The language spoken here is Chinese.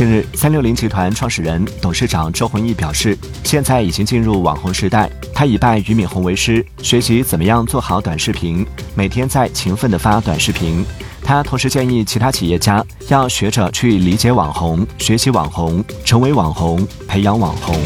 近日，三六零集团创始人、董事长周鸿祎表示，现在已经进入网红时代。他以拜俞敏洪为师，学习怎么样做好短视频，每天在勤奋地发短视频。他同时建议其他企业家要学着去理解网红、学习网红、成为网红、培养网红。